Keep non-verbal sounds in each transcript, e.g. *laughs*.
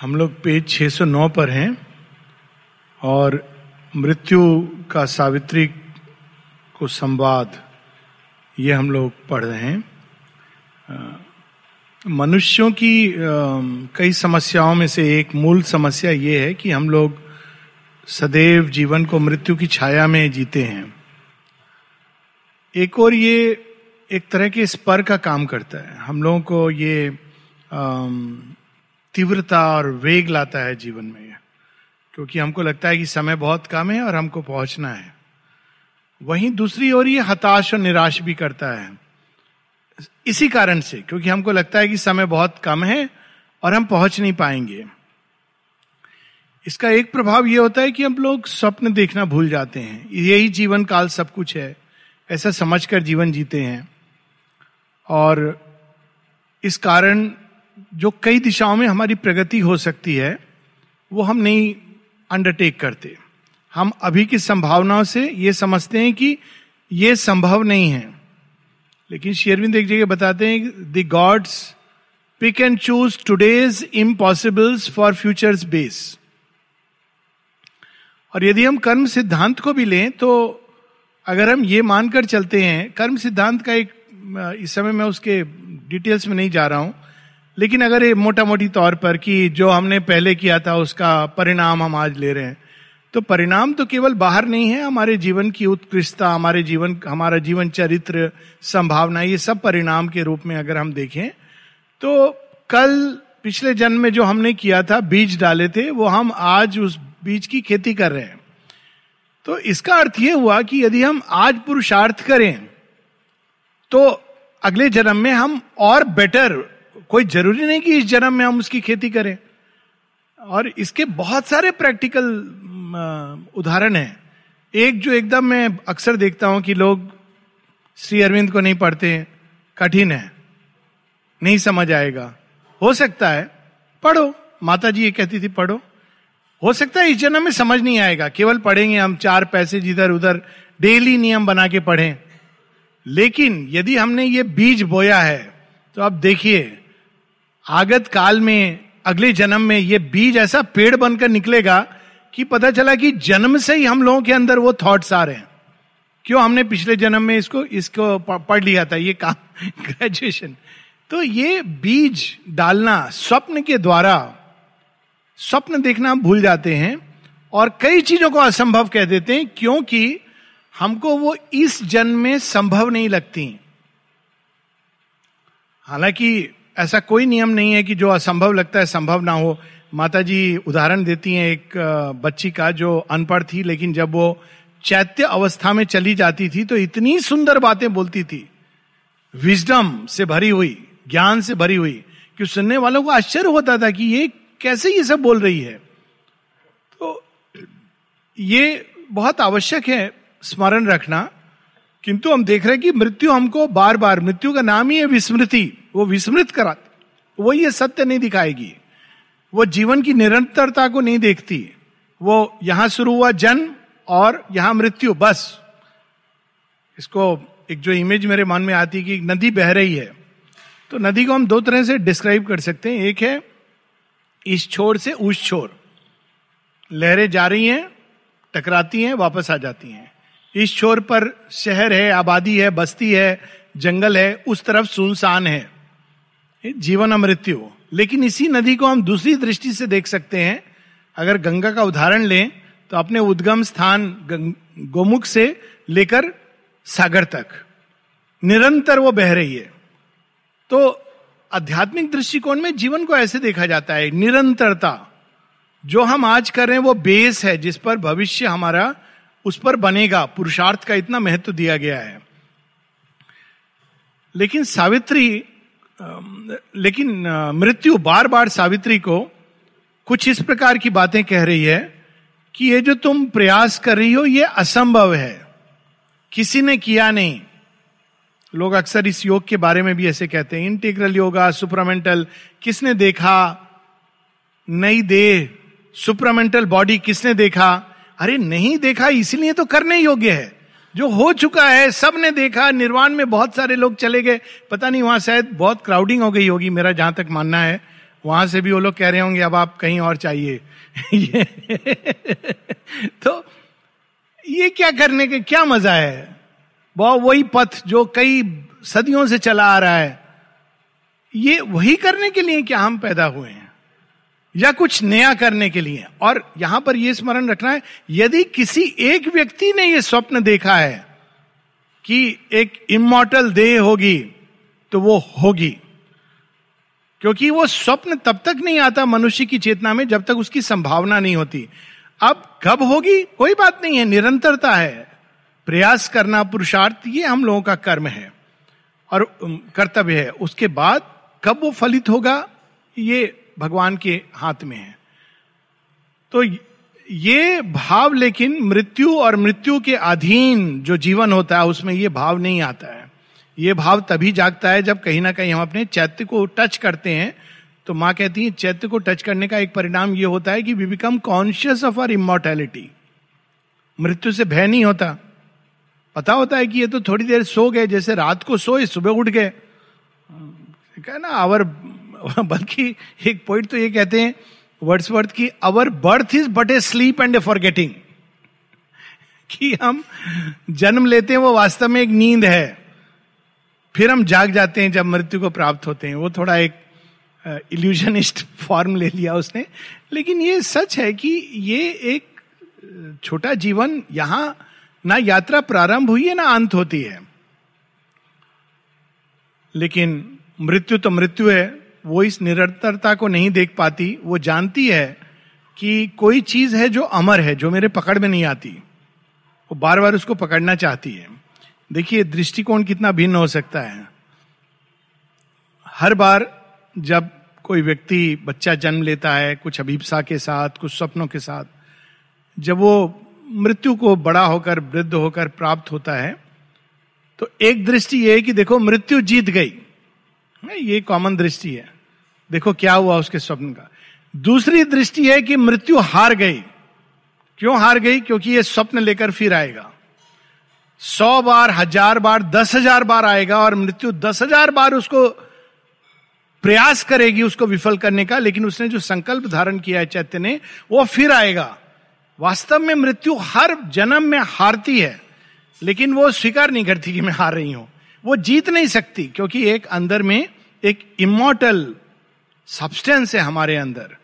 हम लोग पेज 609 पर हैं और मृत्यु का सावित्री को संवाद ये हम लोग पढ़ रहे हैं। मनुष्यों की कई समस्याओं में से एक मूल समस्या ये है कि हम लोग सदैव जीवन को मृत्यु की छाया में जीते हैं। एक और ये एक तरह के स्पर का काम करता है। हम लोगों को ये तीव्रता और वेग लाता है जीवन में क्योंकि हमको लगता है कि समय बहुत कम है और हमको पहुँचना है। वहीं दूसरी ओर ये हताश और निराश भी करता है। इसी कारण से, क्योंकि हमको लगता है कि समय बहुत कम है और हम पहुँच नहीं पाएँगे। इसका एक प्रभाव यह होता है कि हम लोग स्वप्न देखना भूल जाते हैं। यही जीवन काल सब कुछ है। ऐसा समझकर जीवन जीते हैं। और इस कारण जो कई दिशाओं में हमारी प्रगति हो सकती है, वो हम नहीं अंडरटेक करते। हम अभी की संभावनाओं से ये समझते हैं कि ये संभव नहीं है। लेकिन शेयरविंद एक जगह बताते हैं the gods pick and choose today's impossibles for futures base और यदि हम कर्म सिद्धांत को भी लें तो अगर हम ये मानकर चलते हैं, कर्म सिद्धांत का एक, इस समय मैं उसके डिटेल्स में नहीं जा रहा हूँ लेकिन अगर ये मोटा मोटी तौर पर कि जो हमने पहले किया था, उसका परिणाम हम आज ले रहे हैं तो परिणाम तो केवल बाहर नहीं है, हमारे जीवन की उत्कृष्टता, हमारे जीवन, हमारा जीवन चरित्र, संभावना, ये सब परिणाम के रूप में अगर हम देखें तो कल पिछले जन्म में जो हमने किया था, बीज डाले थे, वो हम आज उस बीज की खेती कर रहे हैं। तो इसका अर्थ ये हुआ कि यदि हम आज पुरुषार्थ करें तो अगले जन्म में हम और बेटर कोई ज़रूरी नहीं कि इस जन्म में हम उसकी खेती करें। और इसके बहुत सारे प्रैक्टिकल उदाहरण हैं। एक जो एकदम मैं अक्सर देखता हूँ कि लोग श्री अरविंद को नहीं पढ़ते, कठिन है, नहीं समझ आएगा। हो सकता है, पढ़ो। माता जी ये कहती थी, पढ़ो। हो सकता है इस जन्म में समझ नहीं आएगा, केवल पढ़ेंगे हम चार पैसे जिधर उधर, डेली नियम बना के पढ़ें। लेकिन यदि हमने ये बीज बोया है तो आप देखिए आगत काल में, अगले जन्म में ये बीज ऐसा पेड़ बनकर निकलेगा कि पता चला कि जन्म से ही हम लोगों के अंदर वो थॉट्स आ रहे हैं। क्यों हमने पिछले जन्म में इसको इसको पढ़ लिया था, ये काम *laughs* ग्रेजुएशन तो ये बीज डालना स्वप्न के द्वारा, स्वप्न देखना हम भूल जाते हैं और कई चीज़ों को असंभव कह देते हैं क्योंकि हमको वो इस जन्म में संभव नहीं लगती। हालाँकि ऐसा कोई नियम नहीं है कि जो असंभव लगता है संभव ना हो। माता जी उदाहरण देती हैं एक बच्ची का जो अनपढ़ थी, लेकिन जब वो चैत्य अवस्था में चली जाती थी तो इतनी सुंदर बातें बोलती थी। विजडम से भरी हुई, ज्ञान से भरी हुई, कि सुनने वालों को आश्चर्य होता था कि ये कैसे ये सब बोल रही है। तो ये बहुत आवश्यक है स्मरण रखना, किंतु हम देख रहे हैं कि मृत्यु हमको बार बार मृत्यु का नाम ही है विस्मृति। वो विस्मृत कराती। वो ये सत्य नहीं दिखाएगी। वो जीवन की निरंतरता को नहीं देखती। वो यहाँ शुरू हुआ जन्म और यहाँ मृत्यु, बस। इसको एक जो इमेज मेरे मन में आती है कि नदी बह रही है। तो नदी को हम दो तरह से डिस्क्राइब कर सकते हैं। एक है इस छोर से उस छोर। लहरें जा रही हैं, टकराती हैं, वापस आ जाती हैं। इस छोर पर शहर है, आबादी है, बस्ती है, जंगल है, उस तरफ़ सुनसान है। जीवन अमृत्यु लेकिन इसी नदी को हम दूसरी दृष्टि से देख सकते हैं। अगर गंगा का उदाहरण लें तो अपने उद्गम स्थान गोमुख से लेकर सागर तक। निरंतर वो बह रही है। तो आध्यात्मिक दृष्टिकोण में जीवन को ऐसे देखा जाता है, निरंतरता। जो हम आज कर रहे हैं, वो बेस है, जिस पर भविष्य हमारा, उस पर बनेगा। पुरुषार्थ का इतना महत्व दिया गया है। लेकिन सावित्री लेकिन मृत्यु बार बार सावित्री को कुछ इस प्रकार की बातें कह रही है कि ये जो तुम प्रयास कर रही हो, ये असंभव है। किसी ने किया नहीं। लोग अक्सर इस योग के बारे में भी ऐसे कहते हैं इंटीग्रल योगा सुपरामेंटल किसने देखा? नई देह सुपरामेंटल बॉडी किसने देखा? अरे, नहीं देखा, इसलिए तो करने योग्य है। जो हो चुका है सबने देखा, निर्वाण में बहुत सारे लोग चले गए। पता नहीं, वहाँ शायद बहुत क्राउडिंग हो गई होगी, मेरा जहाँ तक मानना है। वहाँ से भी वो लोग कह रहे होंगे, अब आप कहीं और चाहिए। *laughs* तो ये क्या करने के, क्या मज़ा है? वो वही पथ जो कई सदियों से चला आ रहा है। ये वही करने के लिए क्या हम पैदा हुए हैं। या कुछ नया करने के लिए। और यहाँ पर यह स्मरण रखना है, यदि किसी एक व्यक्ति ने यह स्वप्न देखा है कि एक इमोटल देह होगी तो वो होगी। क्योंकि वो स्वप्न तब तक नहीं आता मनुष्य की चेतना में जब तक उसकी संभावना नहीं होती। अब कब होगी, कोई बात नहीं है, निरंतरता है। प्रयास करना पुरुषार्थ, ये हम लोगों का कर्म है। और कर्तव्य है। उसके बाद कब वो फलित होगा, ये भगवान के हाथ में है। तो ये भाव लेकिन मृत्यु और मृत्यु के अधीन जो जीवन होता है, उसमें ये भाव नहीं आता है। ये भाव तभी जागता है जब कहीं ना कहीं हम अपने चैत्य को टच करते हैं। तो माँ कहती है, चैत्य को टच करने का एक परिणाम ये होता है कि we become conscious of our immortality मृत्यु से भय नहीं होता। पता होता है कि ये तो थोड़ी देर सो गए, जैसे रात को सोए, सुबह उठ गए। ना आवर *laughs* बल्कि एक पॉइंट तो ये कहते हैं वर्ड्स वर्थ की our birth is but a sleep and a forgetting कि हम जन्म लेते हैं, वो वास्तव में एक नींद है। फिर हम जाग जाते हैं जब मृत्यु को प्राप्त होते हैं। वो थोड़ा एक इल्यूजनिस्ट फॉर्म ले लिया उसने। लेकिन ये सच है कि ये एक छोटा जीवन यहाँ ना यात्रा प्रारंभ हुई है, ना अंत होती है। लेकिन मृत्यु तो मृत्यु है। वो इस निरंतरता को नहीं देख पाती, वो जानती है कि कोई चीज़ है जो अमर है, जो मेरे पकड़ में नहीं आती। वो बार बार उसको पकड़ना चाहती है। देखिए, दृष्टिकोण कितना भिन्न हो सकता है। हर बार जब कोई व्यक्ति बच्चा जन्म लेता है, कुछ अभिप्सा के साथ, कुछ सपनों के साथ, जब वो मृत्यु को बड़ा होकर, वृद्ध होकर प्राप्त होता है तो एक दृष्टि ये है कि देखो, मृत्यु जीत गई। ये कॉमन दृष्टि है। देखो क्या हुआ उसके स्वप्न का। दूसरी दृष्टि है कि मृत्यु हार गई। क्यों हार गई? क्योंकि ये स्वप्न लेकर फिर आएगा। सौ बार, हज़ार बार, दस हज़ार बार आएगा और मृत्यु दस हज़ार बार उसको प्रयास करेगी उसको विफल करने का, लेकिन उसने जो संकल्प धारण किया है चैत्य ने, वो फिर आएगा। वास्तव में मृत्यु हर जन्म में हारती है, लेकिन वो स्वीकार नहीं करती कि मैं हार रही हूँ। वो जीत नहीं सकती, क्योंकि एक अंदर में एक इमोटल सब्सटेंस है हमारे अंदर,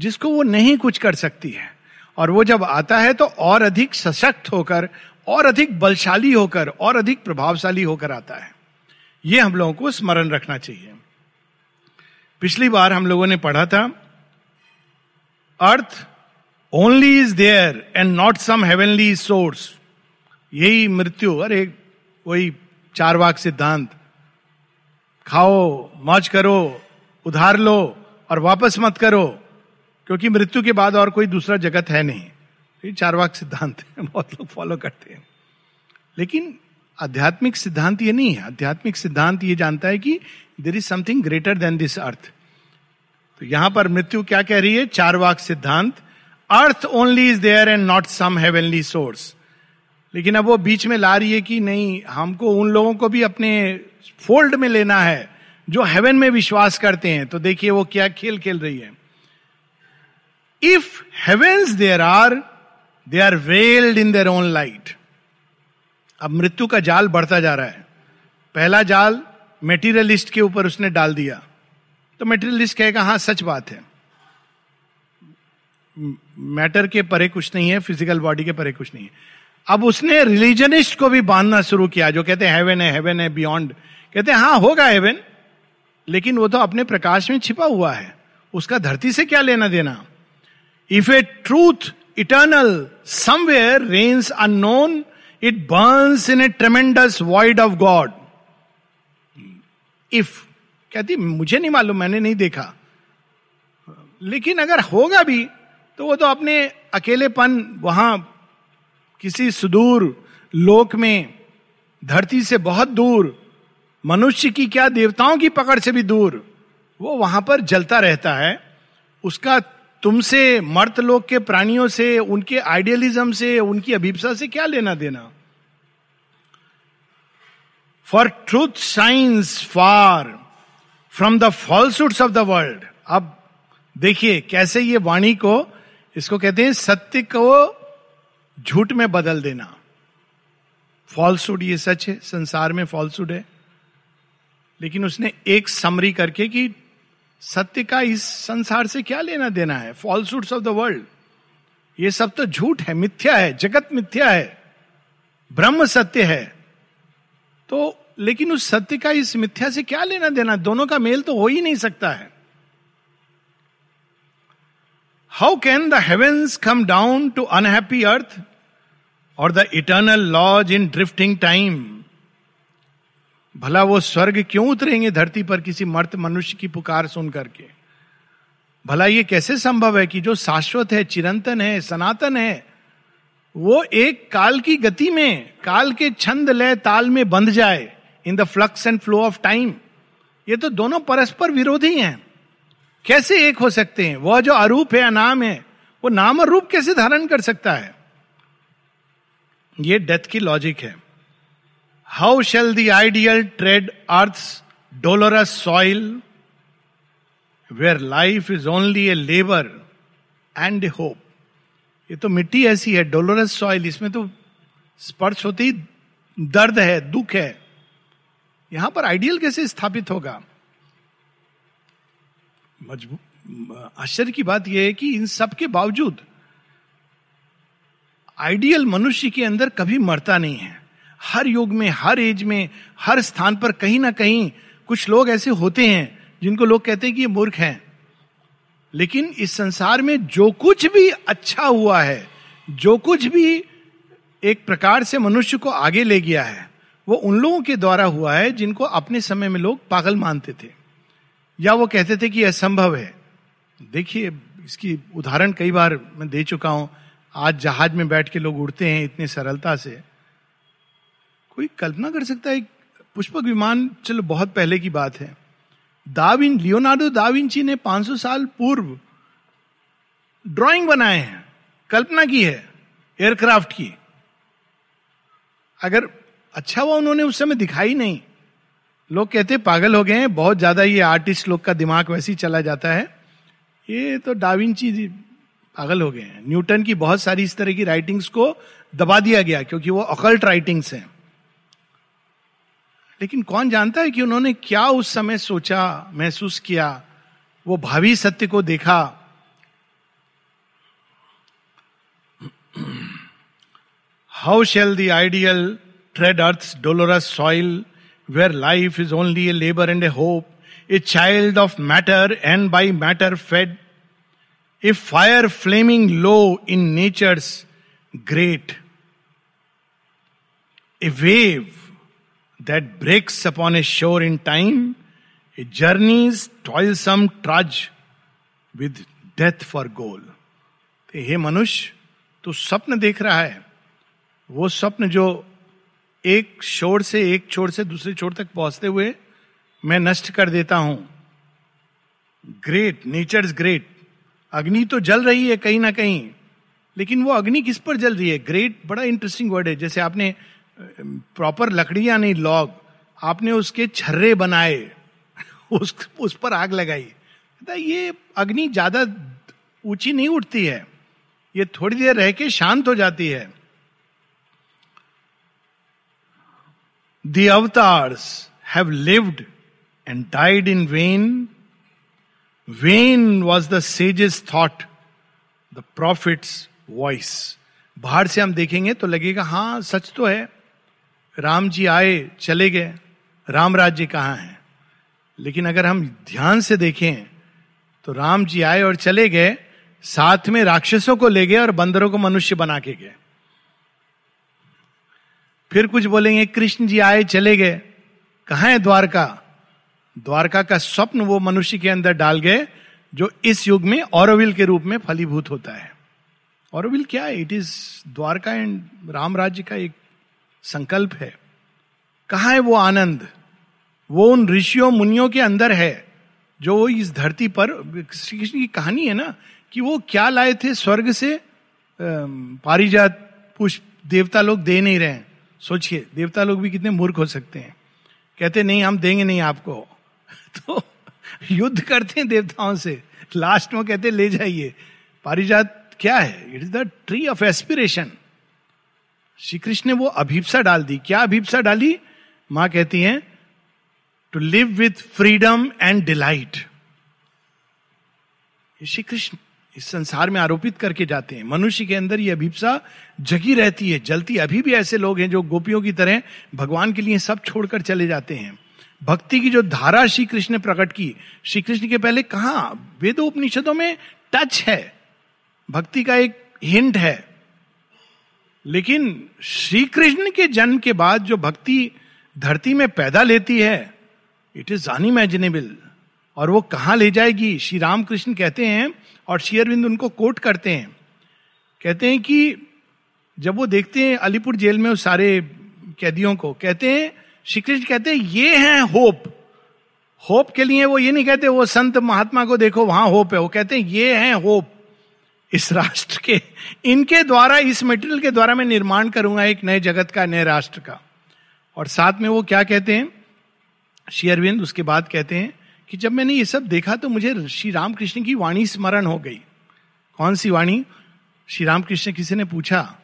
जिसको वो नहीं कुछ कर सकती है। और वो जब आता है तो और अधिक सशक्त होकर, और अधिक बलशाली होकर, और अधिक प्रभावशाली होकर आता है। ये हम लोगों को स्मरण रखना चाहिए। पिछली बार हम लोगों ने पढ़ा था, earth only is there and not some heavenly source. यही मृत्यु, अरे, वही चार वाक सिद्धांत। खाओ, मौज करो उधार लो और वापस मत करो, क्योंकि मृत्यु के बाद और कोई दूसरा जगत है नहीं। ये चार वाक सिद्धांत है, बहुत लोग फॉलो करते हैं। लेकिन आध्यात्मिक सिद्धांत ये नहीं है। आध्यात्मिक सिद्धांत ये जानता है कि there is something greater than this earth तो यहाँ पर मृत्यु क्या कह रही है? चार वाक सिद्धांत। Earth only is there and not some heavenly source लेकिन अब वो बीच में ला रही है कि नहीं, हमको उन लोगों को भी अपने फोल्ड में लेना है। जो हेवन में विश्वास करते हैं तो देखिए वो क्या खेल खेल रही है। If heavens there are they are walled in their own light अब मृत्यु का जाल बढ़ता जा रहा है। पहला जाल मेटीरियलिस्ट के ऊपर उसने डाल दिया। तो मेटीरियलिस्ट कहेगा हाँ सच बात है। मैटर के परे कुछ नहीं है फ़िज़िकल बॉडी के परे कुछ नहीं है। अब उसने रिलीजनिस्ट को भी बांधना शुरू किया, जो कहते हैं हेवन है हेवन है बियॉन्ड कहते हैं हाँ होगा हेवन लेकिन वो तो अपने प्रकाश में छिपा हुआ है। उसका धरती से क्या लेना देना? If a truth eternal somewhere reigns unknown it burns in a tremendous void of God if कहती, मुझे नहीं मालूम, मैंने नहीं देखा। लेकिन अगर होगा भी तो वो तो अपने अकेलेपन, वहाँ किसी सुदूर लोक में, धरती से बहुत दूर मनुष्य की क्या देवताओं की पकड़ से भी दूर, वो वहाँ पर जलता रहता है। उसका तुमसे, मर्त लोग के प्राणियों से, उनके आइडियलिज्म से, उनकी अभिप्सा से क्या लेना देना? For truth shines far from the falsehoods of the world अब देखिए कैसे ये वाणी को, इसको कहते हैं सत्य को झूठ में बदल देना। फॉल्सुड ये सच है, संसार में फॉल्सुड है। लेकिन उसने एक समरी करके कि सत्य का इस संसार से क्या लेना देना है? फॉल्सुड्स ऑफ़ द वर्ल्ड ये सब तो झूठ है, मिथ्या है, जगत मिथ्या है, ब्रह्म सत्य है। तो लेकिन उस सत्य का इस मिथ्या से क्या लेना देना? दोनों का मेल तो हो ही नहीं सकता है। How can the heavens come down to unhappy earth or the eternal lodge in drifting time भला वो स्वर्ग क्यों उतरेंगे धरती पर किसी मर्त मनुष्य की पुकार सुन करके? भला ये कैसे संभव है कि जो शाश्वत है, चिरंतन है, सनातन है, वो एक काल की गति में, काल के छंद लय ताल में बंध जाए in the flux and flow of time ये तो दोनों परस्पर विरोधी हैं। कैसे एक हो सकते हैं? वह जो अरूप है, अनाम है, वो नाम और रूप कैसे धारण कर सकता है? ये डेथ की लॉजिक है। How shall the ideal tread earth's dolorous soil where life is only a labour and a hope ये तो मिट्टी ऐसी है डोलोरस सॉइल इसमें तो स्पर्श होती दर्द है, दुख है। यहाँ पर आइडियल कैसे स्थापित होगा? मज़बूत आश्चर्य की बात यह है कि इन सब के बावजूद आइडियल मनुष्य के अंदर कभी मरता नहीं है। हर युग में, हर एज में, हर स्थान पर कहीं ना कहीं कुछ लोग ऐसे होते हैं जिनको लोग कहते हैं कि ये मूर्ख हैं। लेकिन इस संसार में जो कुछ भी अच्छा हुआ है, जो कुछ भी एक प्रकार से मनुष्य को आगे ले गया है, वो उन लोगों के द्वारा हुआ है जिनको अपने समय में लोग पागल मानते थे। या वो कहते थे कि असंभव है। देखिए, इसकी उदाहरण कई बार मैं दे चुका हूँ। आज जहाज़ में बैठ के लोग उड़ते हैं इतनी सरलता से। कोई कल्पना कर सकता है पुष्पक विमान, चलो बहुत पहले की बात है। दाविन, लियोनार्डो दाविंची ने 500 साल पूर्व ड्राइंग बनाए हैं, कल्पना की है, एयरक्राफ्ट की। अगर अच्छा हुआ उन्होंने उस समय दिखाई नहीं। लोग कहते पागल हो गए हैं, बहुत ज़्यादा ये आर्टिस्ट लोग का दिमाग वैसे ही चला जाता है। ये तो डाविंची पागल हो गए हैं। न्यूटन की बहुत सारी इस तरह की राइटिंग्स को दबा दिया गया, क्योंकि वो अकल्ट राइटिंग्स हैं। लेकिन कौन जानता है कि उन्होंने क्या उस समय सोचा, महसूस किया? वो भावी सत्य को देखा। How shall the ideal tread earth's dolorous soil where life is only a labour and a hope a child of matter and by matter fed a fire flaming low in nature's grate a wave that breaks upon a shore in time, a journey's toilsome trudge with death for goal. तो हे मनुष्य तू स्वप्न देख रहा है। वो स्वप्न जो एक छोर से एक छोर से दूसरे छोर तक पहुँचते हुए मैं नष्ट कर देता हूँ। ग्रेट नेचर ग्रेट अग्नि तो जल रही है कहीं ना कहीं लेकिन वो अग्नि किस पर जल रही है? ग्रेट बड़ा इंटरेस्टिंग वर्ड है। जैसे आपने प्रॉपर लकड़ियाँ नहीं लॉग आपने उसके छर्रे बनाए, उस उस पर आग लगाई। ये अग्नि ज़्यादा ऊँची नहीं उठती है, ये थोड़ी देर रह के शांत हो जाती है। The avatars have lived and died in vain vain was the sages' thought the prophet's voice बाहर से हम देखेंगे तो लगेगा हाँ सच तो है। राम जी आए, चले गए। राम राज्य कहाँ है? लेकिन अगर हम ध्यान से देखें तो राम जी आए और चले गए, साथ में राक्षसों को ले गए और बंदरों को मनुष्य बना के गए। फिर कुछ बोलेंगे, कृष्ण जी आए, चले गए। कहा है द्वारका? द्वारका का स्वप्न वो मनुष्य के अंदर डाल गए, जो इस युग में औरविल के रूप में फलीभूत होता है। औरविल क्या है? It is Dwarka and Ram Rajya का एक संकल्प है। कहा है वो आनंद? वो उन ऋषियों, मुनियों के अंदर है, जो इस धरती पर, श्री कृष्ण की कहानी है ना, कि वो क्या लाए थे स्वर्ग से? पारिजात पुष्प देवता लोग दे नहीं रहे सोचिए, देवता लोग भी कितने मूर्ख हो सकते हैं। कहते, नहीं, हम देंगे नहीं आपको। *laughs* तो युद्ध करते हैं देवताओं से। लास्ट में कहते, ले जाइए। पारिजात क्या है? It is the tree of aspiration Shri Krishna ने वो अभिप्सा डाल दी। क्या अभिप्सा डाली? माँ कहती हैं to live with freedom and delight Shri Krishna इस संसार में आरोपित करके जाते हैं। मनुष्य के अंदर ये अभिप्सा जगी रहती है, जलती अभी भी ऐसे लोग हैं जो गोपियों की तरह भगवान के लिए सब छोड़कर चले जाते हैं। भक्ति की जो धारा श्री कृष्ण ने प्रकट की श्री कृष्ण के पहले कहा? वेदोपनिषदों में टच है। भक्ति का एक हिंट है। लेकिन श्री कृष्ण के जन्म के बाद जो भक्ति धरती में पैदा लेती है इट इज़ अनइमेजिनेबल और वो कहाँ ले जाएगी? श्री रामकृष्ण कहते हैं और श्री अरविंद उनको कोट करते हैं। कहते हैं कि जब वो देखते हैं अलीपुर जेल में उस सारे कैदियों को, कहते हैं श्री कृष्ण कहते हैं, ये है होप। होप के लिए वो ये नहीं कहते, वो संत महात्मा को देखो, वहाँ होप है। वो कहते हैं, ये है होप। इस राष्ट्र के, इनके द्वारा, इस मेटेरियल के द्वारा मैं निर्माण करूँगा एक नए जगत का, नए राष्ट्र का। और साथ में वो क्या कहते हैं? श्री अरविंद उसके बाद कहते हैं कि जब मैंने ये सब देखा तो मुझे श्री रामकृष्ण की वाणी स्मरण हो गई। कौन सी वाणी? श्री रामकृष्ण किसी ने पूछा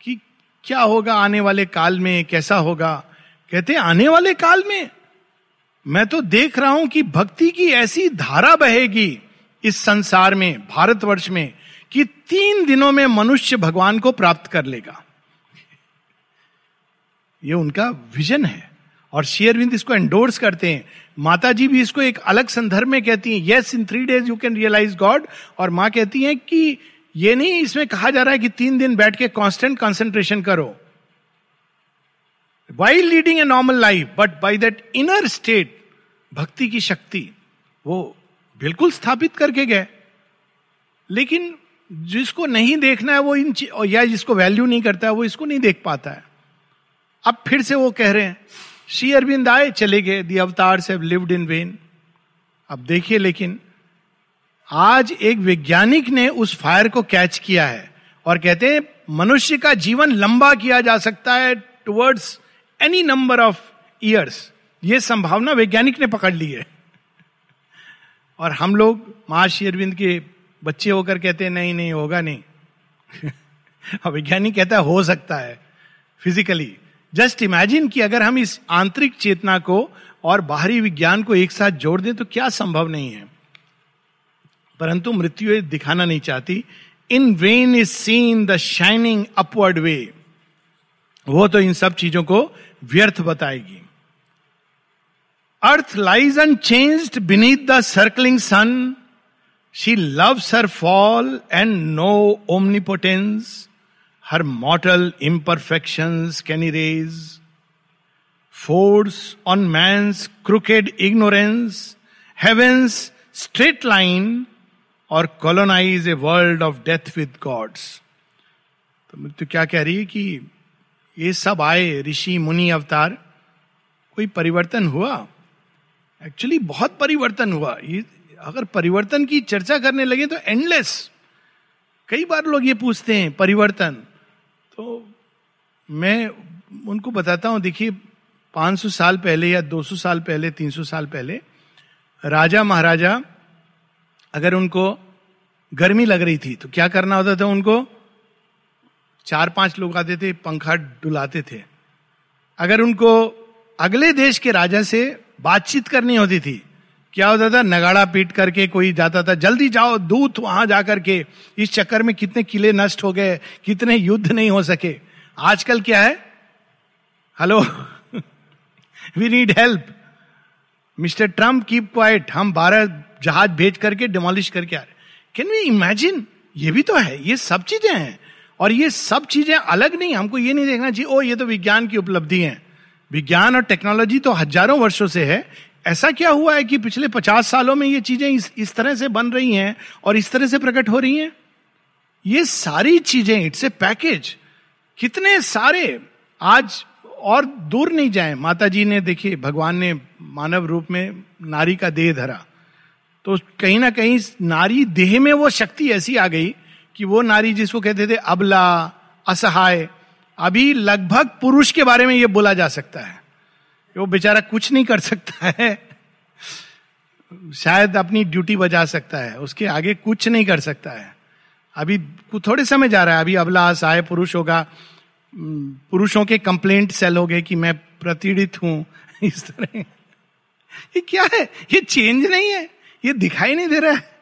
कि क्या होगा आने वाले काल में, कैसा होगा? कहते आने वाले काल में? मैं तो देख रहा हूँ कि भक्ति की ऐसी धारा बहेगी इस संसार में, भारतवर्ष में कि तीन दिनों में मनुष्य भगवान को प्राप्त कर लेगा। ये उनका विजन है। और शेयरविंद इसको एंडोर्स करते हैं। माता जी भी इसको एक अलग संदर्भ में कहती हैं yes in three days you can realise God और माँ कहती हैं कि ये नहीं, इसमें कहा जा रहा है कि तीन दिन बैठ के कांस्टेंट कंसंट्रेशन करो। While leading a normal life but by that inner state भक्ति की शक्ति, वो बिल्कुल स्थापित करके गए। लेकिन जिसको नहीं देखना है वो इन या जिसको वैल्यू नहीं करता है, वो इसको नहीं देख पाता है। अब फिर से वो कह रहे हैं, श्री अरविंद आए, चले गए दी अवतार से लिव्ड इन वेन अब देखिए, लेकिन आज एक वैज्ञानिक ने उस फायर को कैच किया है और कहते हैं, मनुष्य का जीवन लंबा किया जा सकता है towards any number of years ये संभावना वैज्ञानिक ने पकड़ ली है। और हम लोग महर्षि अरविंद के बच्चे होकर कहते हैं, नहीं नहीं, होगा नहीं. *laughs* वैज्ञानिक कहता है, हो सकता है फिजिकली जस्ट इमेजिन कि अगर हम इस आंतरिक चेतना को और बाहरी विज्ञान को एक साथ जोड़ दें तो क्या संभव नहीं है। परंतु मृत्यु दिखाना नहीं चाहती। In vain is seen the shining upward way वो तो इन सब चीज़ों को व्यर्थ बताएगी। Earth lies unchanged beneath the circling sun she loves her fall and no omnipotence her mortal imperfections can erase, force on man's crooked ignorance, heaven's straight line, और colonise a world of death with gods तो मृत्यु क्या कह रही है कि ये सब आए ऋषि मुनि अवतार? कोई परिवर्तन हुआ? एक्चुअली बहुत परिवर्तन हुआ। ये अगर परिवर्तन की चर्चा करने लगे तो एंडलेस कई बार लोग ये पूछते हैं, परिवर्तन। तो मैं उनको बताता हूँ, देखिए 500 साल पहले या 200 साल पहले 300 साल पहले, राजा महाराजा अगर उनको गर्मी लग रही थी तो क्या करना होता था उनको? चार पाँच लोग आते थे, पंखा डुलाते थे। अगर उनको अगले देश के राजा से बातचीत करनी होती थी क्या होता था? नगाड़ा पीट करके कोई जाता था, जल्दी जाओ, दूत वहाँ जाकर के, इस चक्कर में कितने किले नष्ट हो गए, कितने युद्ध नहीं हो सके। आजकल क्या है? Hello? We need help mister Trump keep quiet हम बारह जहाज़ भेज करके डिमोलिश करके आ रहे कैन वी इमेजिन ये भी तो है, ये सब चीज़ें हैं। और ये सब चीज़ें अलग नहीं, हमको ये नहीं देखना चाहिए, ओ, ये तो विज्ञान की उपलब्धि है। विज्ञान और टेक्नोलॉजी तो हज़ारों वर्षों से है ऐसा क्या हुआ है कि पिछले पचास सालों में ये चीज़ें इस, इस तरह से बन रही हैं और इस तरह से प्रकट हो रही हैं? ये सारी चीज़ें इट्स ए पैकेज कितने सारे आज और दूर नहीं जाए। माता जी ने देखिए भगवान ने मानव रूप में नारी का देह धरा। तो कहीं ना कहीं नारी देह में वो शक्ति ऐसी आ गई कि वो नारी जिसको कहते थे अबला असहाय अभी लगभग पुरुष के बारे में ये बोला जा सकता है। वो बेचारा कुछ नहीं कर सकता है। शायद अपनी ड्यूटी बजा सकता है, उसके आगे कुछ नहीं कर सकता है। अभी थोड़े समय जा रहा है, अभी अबला असहाय पुरुष होगा। पुरुषों के कंप्लेंट सेल हो गए कि मैं प्रतिड़ित हूँ, *laughs* इस तरह। ये क्या है? ये चेंज नहीं है, ये दिखाई नहीं दे रहा है।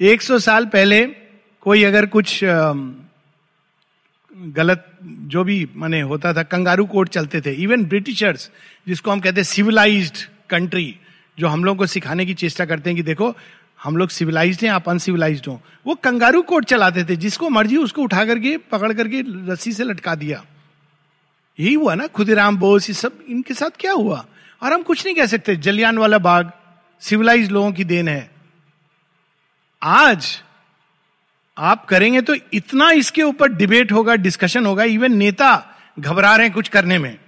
एक सौ साल पहले कोई अगर कुछ गलत जो भी माने होता था, कंगारू कोर्ट चलते थे। इवन ब्रिटिशर्स जिसको हम कहते हैं सिविलाइज्ड कंट्री जो हम लोग को सिखाने की चेष्टा करते हैं कि देखो, हम लोग सिविलाइज हैं, आप अनसिविलाइज हो। वो कंगारू कोर्ट चलाते थे, जिसको मर्ज़ी उसको उठा करके, पकड़ करके रस्सी से लटका दिया। यही हुआ ना, खुदीराम बोस, ये सब, इनके साथ क्या हुआ? और हम कुछ नहीं कह सकते जलियान वाला बाग सिविलाइज लोगों की देन है। आज आप करेंगे तो इतना इसके ऊपर डिबेट होगा डिस्कशन होगा इवन नेता घबरा रहे हैं कुछ करने में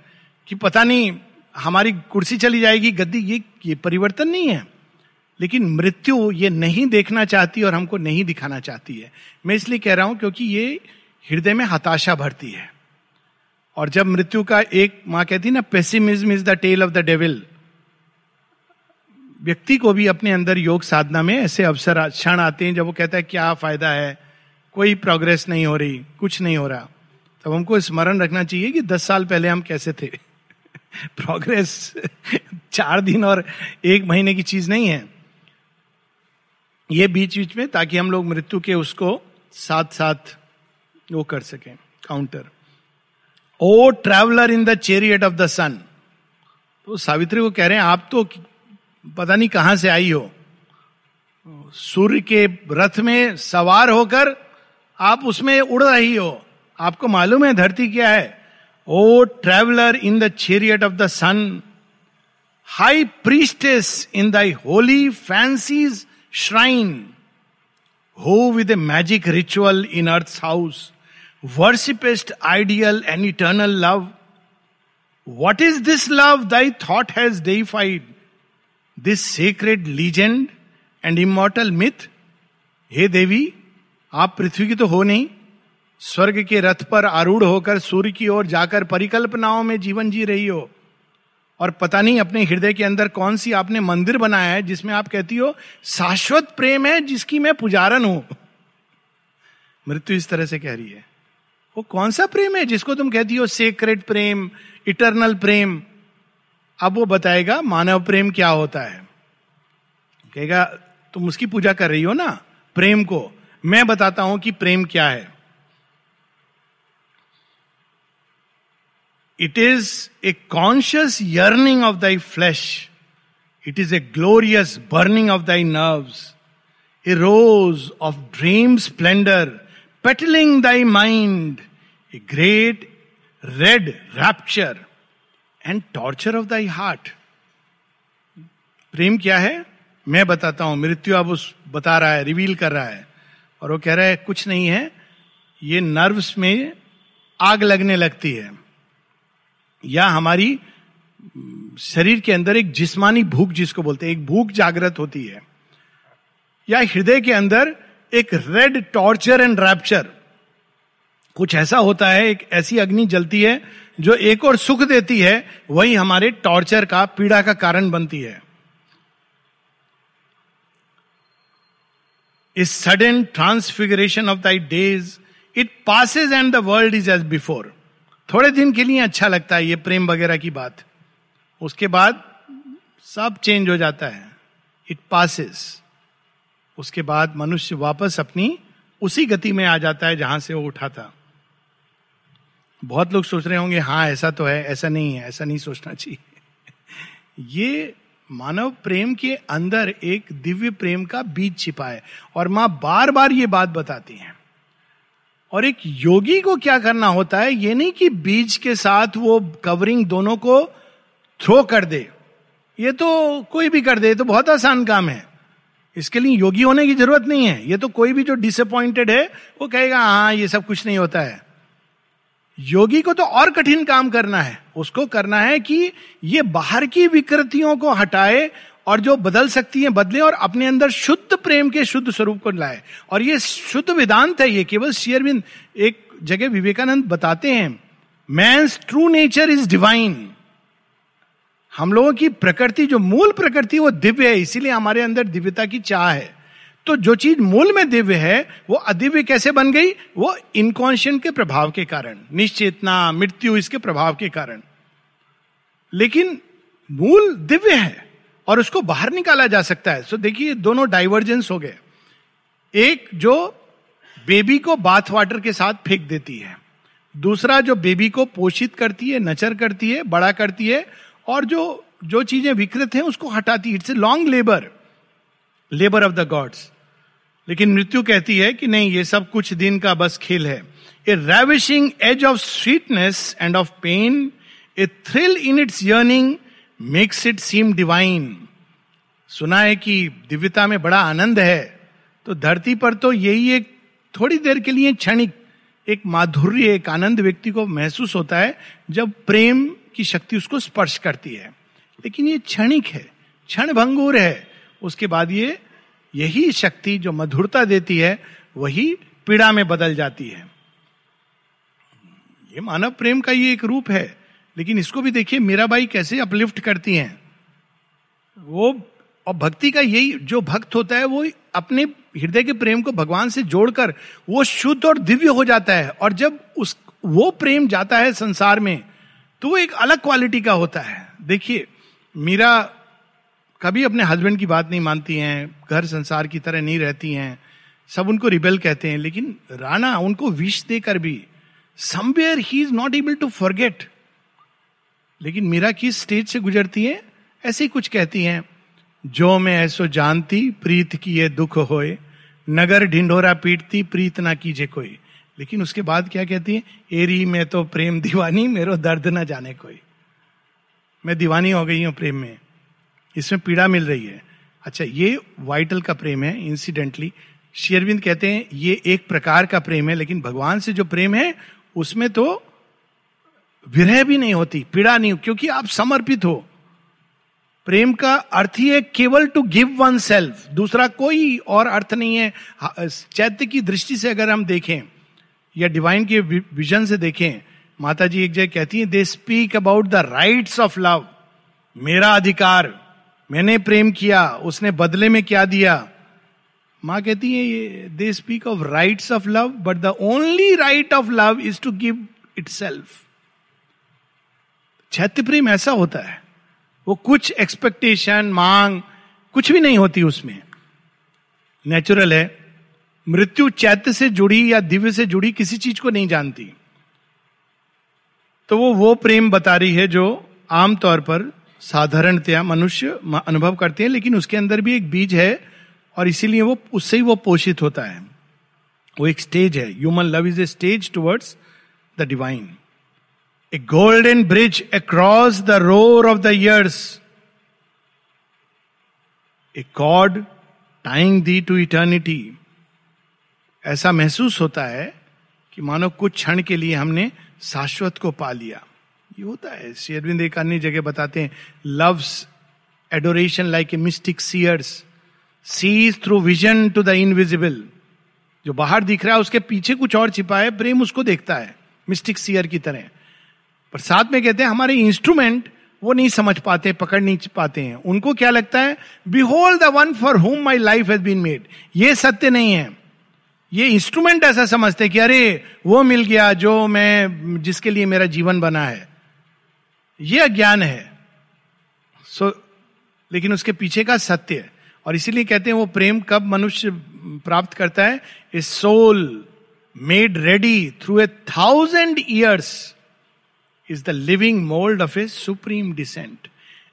कि पता नहीं हमारी कुर्सी चली जाएगी, गद्दी, ये ये परिवर्तन नहीं है। लेकिन मृत्यु ये नहीं देखना चाहती और हमको नहीं दिखाना चाहती है। मैं इसलिए कह रहा हूँ क्योंकि ये हृदय में हताशा भरती है। और जब मृत्यु का एक माँ कहती ना pessimism is the tail of the devil व्यक्ति को भी अपने अंदर योग साधना में ऐसे अवसर क्षण आते हैं जब वो कहता है, क्या फ़ायदा है? कोई प्रोग्रेस नहीं हो रही, कुछ नहीं हो रहा. तब हमको स्मरण रखना चाहिए कि दस साल पहले हम कैसे थे। *laughs* प्रोग्रेस *laughs* चार दिन और एक महीने की चीज़ नहीं है। ये बीच बीच में ताकि हम लोग मृत्यु के उसको साथ साथ वो कर सकें counter O traveller in the chariot of the sun तो सावित्री को कह रहे हैं, आप तो पता नहीं कहाँ से आई हो। सूर्य के रथ में सवार होकर आप उसमें उड़ रही हो। आपको मालूम है धरती क्या है? O traveller in the chariot of the sun high priestess in thy holy fancy's shrine who with a magic ritual in earth's house worshippest ideal and eternal love what is this love thy thought has deified this secret legend and immortal myth हे देवी, आप पृथ्वी की तो हो नहीं। स्वर्ग के रथ पर आरूढ़ होकर सूर्य की ओर जाकर परिकल्पनाओं में जीवन जी रही हो। और पता नहीं अपने हृदय के अंदर कौन सी आपने मंदिर बनाया है जिसमें आप कहती हो, शाश्वत प्रेम है जिसकी मैं पुजारन हूँ। मृत्यु इस तरह से कह रही है। वो कौन सा प्रेम है जिसको तुम कहती हो सेक्रेट प्रेम इटरनल प्रेम? अब वो बताएगा, मानव प्रेम क्या होता है? कहेगा, तुम उसकी पूजा कर रही हो ना? प्रेम को। मैं बताता हूँ कि प्रेम क्या है. It is a conscious yearning of thy flesh it is a glorious burning of thy nerves a rose of dream splendour petalling thy mind a great red rapture and torture of thy heart प्रेम क्या है? मैं बताता हूँ। मृत्यु अब उस बता रहा है रिवील कर रहा है। और वो कह रहा है, कुछ नहीं है। ये नर्व्स में आग लगने लगती है। या हमारी, शरीर के अंदर एक जिस्मानी भूख जिसको बोलते हैं, एक भूख जागृत होती है। या हृदय के अंदर एक रेड टॉर्चर एंड रैप्चर कुछ ऐसा होता है, एक ऐसी अग्नि जलती है, जो एक और सुख देती है, वही हमारे टॉर्चर का, पीड़ा का कारण बनती है। इस sudden transfiguration of thy days, it passes and the world is as before. थोड़े दिन के लिए अच्छा लगता है, ये प्रेम वगैरह की बात। उसके बाद सब चेंज हो जाता है। It passes. उसके बाद मनुष्य वापस अपनी उसी गति में आ जाता है, जहाँ से वो उठा था। बहुत लोग सोच रहे होंगे हाँ ऐसा तो है, ऐसा नहीं है, ऐसा नहीं सोचना चाहिए। *laughs* ये मानव प्रेम के अंदर एक दिव्य प्रेम का बीज छिपा है। और माँ बार बार ये बात बताती हैं। और एक योगी को क्या करना होता है, ये नहीं कि बीज के साथ वो कवरिंग दोनों को थ्रो कर दे। ये तो कोई भी कर दे तो बहुत आसान काम है। इसके लिए योगी होने की ज़रूरत नहीं है। ये तो कोई भी जो डिसअपॉइंटेड है, वो कहेगा हाँ ये सब कुछ नहीं होता है। योगी को तो और कठिन काम करना है। उसको करना है कि ये बाहर की विकृतियों को हटाए और जो बदल सकती है, बदले और अपने अंदर शुद्ध प्रेम के शुद्ध स्वरूप को लाए। और ये शुद्ध वेदांत है, ये केवल शेयरविंद एक जगह विवेकानंद बताते हैं मैं ट्रू नेचर इज़ डिवाइन हम लोगों की प्रकृति, जो मूल प्रकृति, वो दिव्य है, इसीलिए हमारे अंदर दिव्यता की चाह है। तो जो चीज़ मूल में दिव्य है, वो अदिव्य कैसे बन गई? वो इनकॉन्शियंट के प्रभाव के कारण, निश्चेतना, मृत्यु, इसके प्रभाव के कारण। लेकिन मूल दिव्य है और उसको बाहर निकाला जा सकता है। सो देखिए, दोनों डाइवर्जेंस हो गए। एक जो बेबी को बाथ वाटर के साथ फेंक देती है, दूसरा जो बेबी को पोषित करती है, नचर करती है, बड़ा करती है, और जो जो चीज़ें विकृत हैं, उसको हटाती है। It's a long labour labour of the gods लेकिन मृत्यु कहती है कि नहीं, ये सब कुछ दिन का बस खेल है। A ravishing edge of sweetness and of pain a thrill in its yearning makes it seem divine सुना है कि दिव्यता में बड़ा आनंद है तो धरती पर तो यही एक थोड़ी देर के लिए क्षणिक, एक माधुर्य, एक आनंद व्यक्ति को महसूस होता है, जब प्रेम की शक्ति उसको स्पर्श करती है। लेकिन ये क्षणिक है, क्षण भंगुर है, उसके बाद ये यही शक्ति जो मधुरता देती है, वही पीड़ा में बदल जाती है। ये मानव प्रेम का ये एक रूप है, लेकिन इसको भी देखिए मीराबाई कैसे अपलिफ्ट करती हैं। वो, और भक्ति का यही, जो भक्त होता है, वो अपने हृदय के प्रेम को भगवान से जोड़कर, वो शुद्ध और दिव्य हो जाता है, और जब उस, वो प्रेम जाता है संसार में तो वो एक अलग क्वालिटी का होता है। देखिए, मीरा कभी अपने हस्बैंड की बात नहीं मानती हैं, घर संसार की तरह नहीं रहती हैं, सब उनको रिबेल कहते हैं, लेकिन राणा उनको विष देकर भी somewhere he is not able to forget लेकिन मीरा किस स्टेज से गुजरती है? ऐसे ही कुछ कहती हैं, जो मैं ऐसो जानती, प्रीत की ये दुख होए, नगर ढिंढोरा पीटती, प्रीत ना कीजे कोई. लेकिन उसके बाद क्या कहती है? एरी, में तो प्रेम दीवानी, मेरो दर्द ना जाने कोई. मैं दीवानी हो गई हूँ प्रेम में। इसमें पीड़ा मिल रही है। अच्छा ये वाइटल का प्रेम है इंसिडेंटली शेरविंद कहते हैं, ये एक प्रकार का प्रेम है, लेकिन भगवान से जो प्रेम है, उसमें तो विरह भी नहीं होती, पीड़ा नहीं क्योंकि आप समर्पित हो। प्रेम का अर्थ ही है केवल टू गिव वन सेल्फ दूसरा कोई और अर्थ नहीं है। चैत्य की दृष्टि से अगर हम देखें, या डिवाइन के विजन से देखें माता जी एक जगह कहती हैं they speak about the rights of love मेरा अधिकार मैंने प्रेम किया, उसने बदले में क्या दिया? माँ कहती है they speak of rights of love but the only right of love is to give itself चैत्य प्रेम ऐसा होता है। वो कुछ एक्सपेक्टेशन मांग, कुछ भी नहीं होती उसमें। नेचुरल है। मृत्यु चैत्य से जुड़ी या दिव्य से जुड़ी किसी चीज़ को नहीं जानती। तो वो वो प्रेम बता रही है जो आमतौर पर साधारणतया मनुष्य अनुभव करते हैं, लेकिन उसके अंदर भी एक बीज है और इसीलिए वो, उससे ही वो पोषित होता है वो एक स्टेज है human love is a stage towards the divine a golden bridge across the roar of the years. A cord tying thee to eternity. ऐसा महसूस होता है कि मानो कुछ क्षण के लिए हमने शाश्वत को पा लिया ये होता है। शेरविंद एक अन्य जगह बताते हैं love's adoration like a mystic seer's sees through vision to the invisible जो बाहर दिख रहा है, उसके पीछे कुछ और छिपा है, प्रेम उसको देखता है मिस्टिक सीयर की तरह। पर साथ में कहते हैं, हमारे इंस्ट्रूमेंट वो नहीं समझ पाते, पकड़ नहीं पाते हैं। उनको क्या लगता है behold the one for whom my life has been made ये सत्य नहीं है। ये इंस्ट्रूमेंट ऐसा समझते कि अरे, वो मिल गया जो मैं, जिसके लिए मेरा जीवन बना है। ये अज्ञान है। सो लेकिन उसके पीछे का सत्य है। और इसीलिए कहते हैं वो प्रेम कब मनुष्य प्राप्त करता है? A soul made ready through a thousand years is the living mould of a supreme descent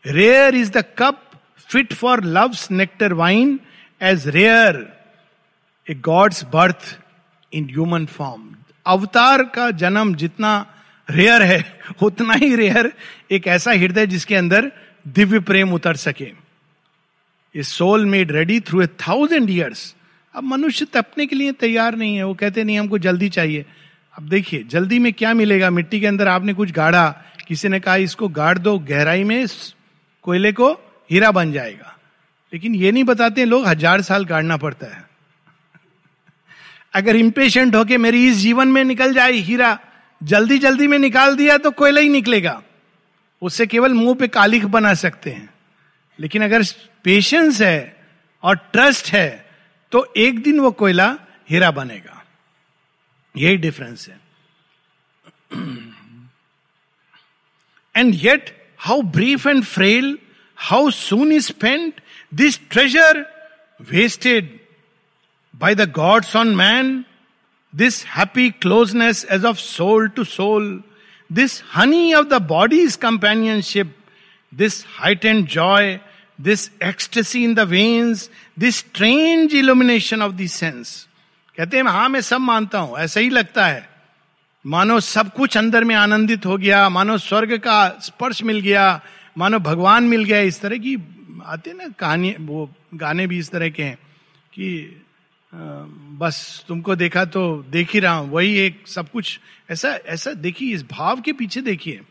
rare is the cup fit for love's nectar wine as rare a god's birth in human form अवतार का जन्म जितना rare है, उतना ही rare एक ऐसा हृदय जिसके अंदर दिव्य प्रेम उतर सके। इस soul made ready through a thousand years अब मनुष्य तपने के लिए तैयार नहीं है, वो कहते नहीं, हमको जल्दी चाहिए। अब देखिए, जल्दी में क्या मिलेगा? मिट्टी के अंदर आपने कुछ गाढ़ा, किसी ने कहा, इसको गाड़ दो, गहराई में कोयले को हीरा बन जाएगा। लेकिन ये नहीं बताते लोग हज़ार साल गाड़ना पड़ता है। *laughs* अगर इम्पेशेंट होके मेरी इस जीवन में निकल जाए हीरा जल्दी जल्दी में निकाल दिया तो कोयला ही निकलेगा। उससे केवल मुँह पे कालिख बना सकते हैं। लेकिन अगर पेशेंस है और ट्रस्ट है तो एक दिन वो कोयला हीरा बनेगा। यही डिफरेंस है। And yet how brief and frail how soon is spent this treasure wasted by the gods on man this happy closeness as of soul to soul this honey of the body's companionship this height and joy this ecstasy in the veins this strange illumination of the sense कहते हैं हाँ मैं सब मानता हूँ, ऐसा ही लगता है। मानो सब कुछ अंदर में आनंदित हो गया, मानो स्वर्ग का स्पर्श मिल गया, मानो भगवान मिल गया, इस तरह की आते ना कहानी, वो गाने भी इस तरह के हैं कि बस तुमको देखा तो देख ही रहा हूँ। वही एक सब कुछ ऐसा ऐसा देखिए इस भाव के पीछे देखिए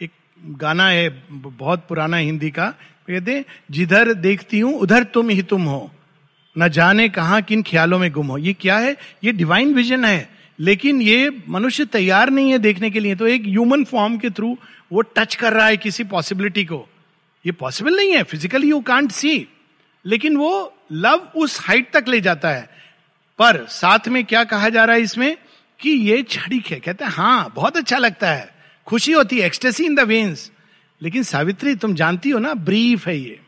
एक गाना है बहुत पुराना हिंदी का। कहते जिधर देखती हूँ, उधर तुम ही तुम हो। न जाने कहा, किन ख्यालों में गुम हो। ये क्या है? ये डिवाइन विजन है। लेकिन ये मनुष्य तैयार नहीं है देखने के लिए। तो एक ह्यूमन फॉर्म के थ्रू वो टच कर रहा है किसी पॉसिबिलिटी को। ये पॉसिबल नहीं है। फिजिकली यू कांट सी लेकिन वो लव उस हाइट तक ले जाता है। पर साथ में क्या कहा जा रहा है इसमें? कि ये छड़ी है। कहते हैं हाँ बहुत अच्छा लगता है। खुशी होती है एक्सटेसी इन द वेन्स लेकिन सावित्री, तुम जानती हो ना ब्रीफ है ये।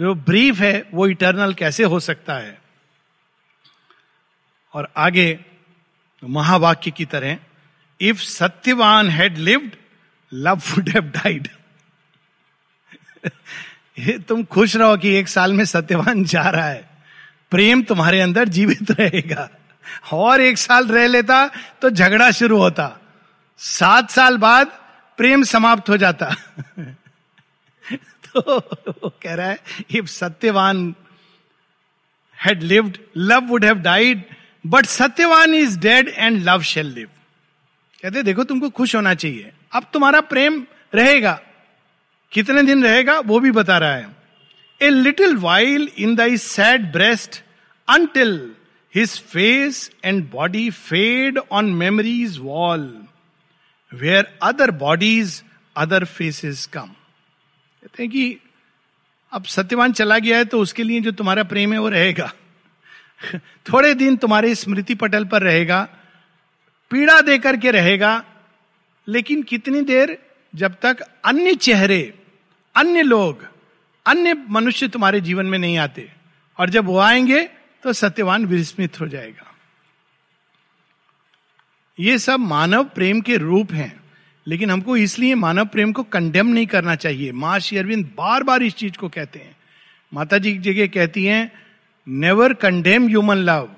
जो ब्रीफ है, वो इटर्नल कैसे हो सकता है? और आगे, महावाक्य की तरह if Satyavan had lived love would have died तुम खुश रहो कि एक साल में सत्यवान जा रहा है। प्रेम तुम्हारे अंदर जीवित रहेगा। और एक साल रह लेता तो झगड़ा शुरू होता। सात साल बाद प्रेम समाप्त हो जाता। *laughs* तो वो कह रहा है if Satyavan had lived love would have died but Satyavan is dead and love shall live कहते, देखो, तुमको खुश होना चाहिए। अब तुम्हारा प्रेम रहेगा। कितने दिन रहेगा, वो भी बता रहा है। A little while in thy sad breast until his face and body fade on memory's wall where other bodies other faces come कहते हैं कि अब सत्यवान चला गया है तो उसके लिए जो तुम्हारा प्रेम है वो रहेगा। *laughs* थोड़े दिन तुम्हारे स्मृति पटल पर रहेगा, पीड़ा देकर के रहेगा, लेकिन कितनी देर जब तक अन्य चेहरे, अन्य लोग अन्य मनुष्य तुम्हारे जीवन में नहीं आते। और जब वो आएँगे तो सत्यवान विस्मित हो जाएगा। ये सब मानव प्रेम के रूप हैं, लेकिन हमको इसलिए मानव प्रेम को कंडेम नहीं करना चाहिए। माँ श्री अरविंद बार बार इस चीज़ को कहते हैं। माता जी जगह कहती हैं never condemn human love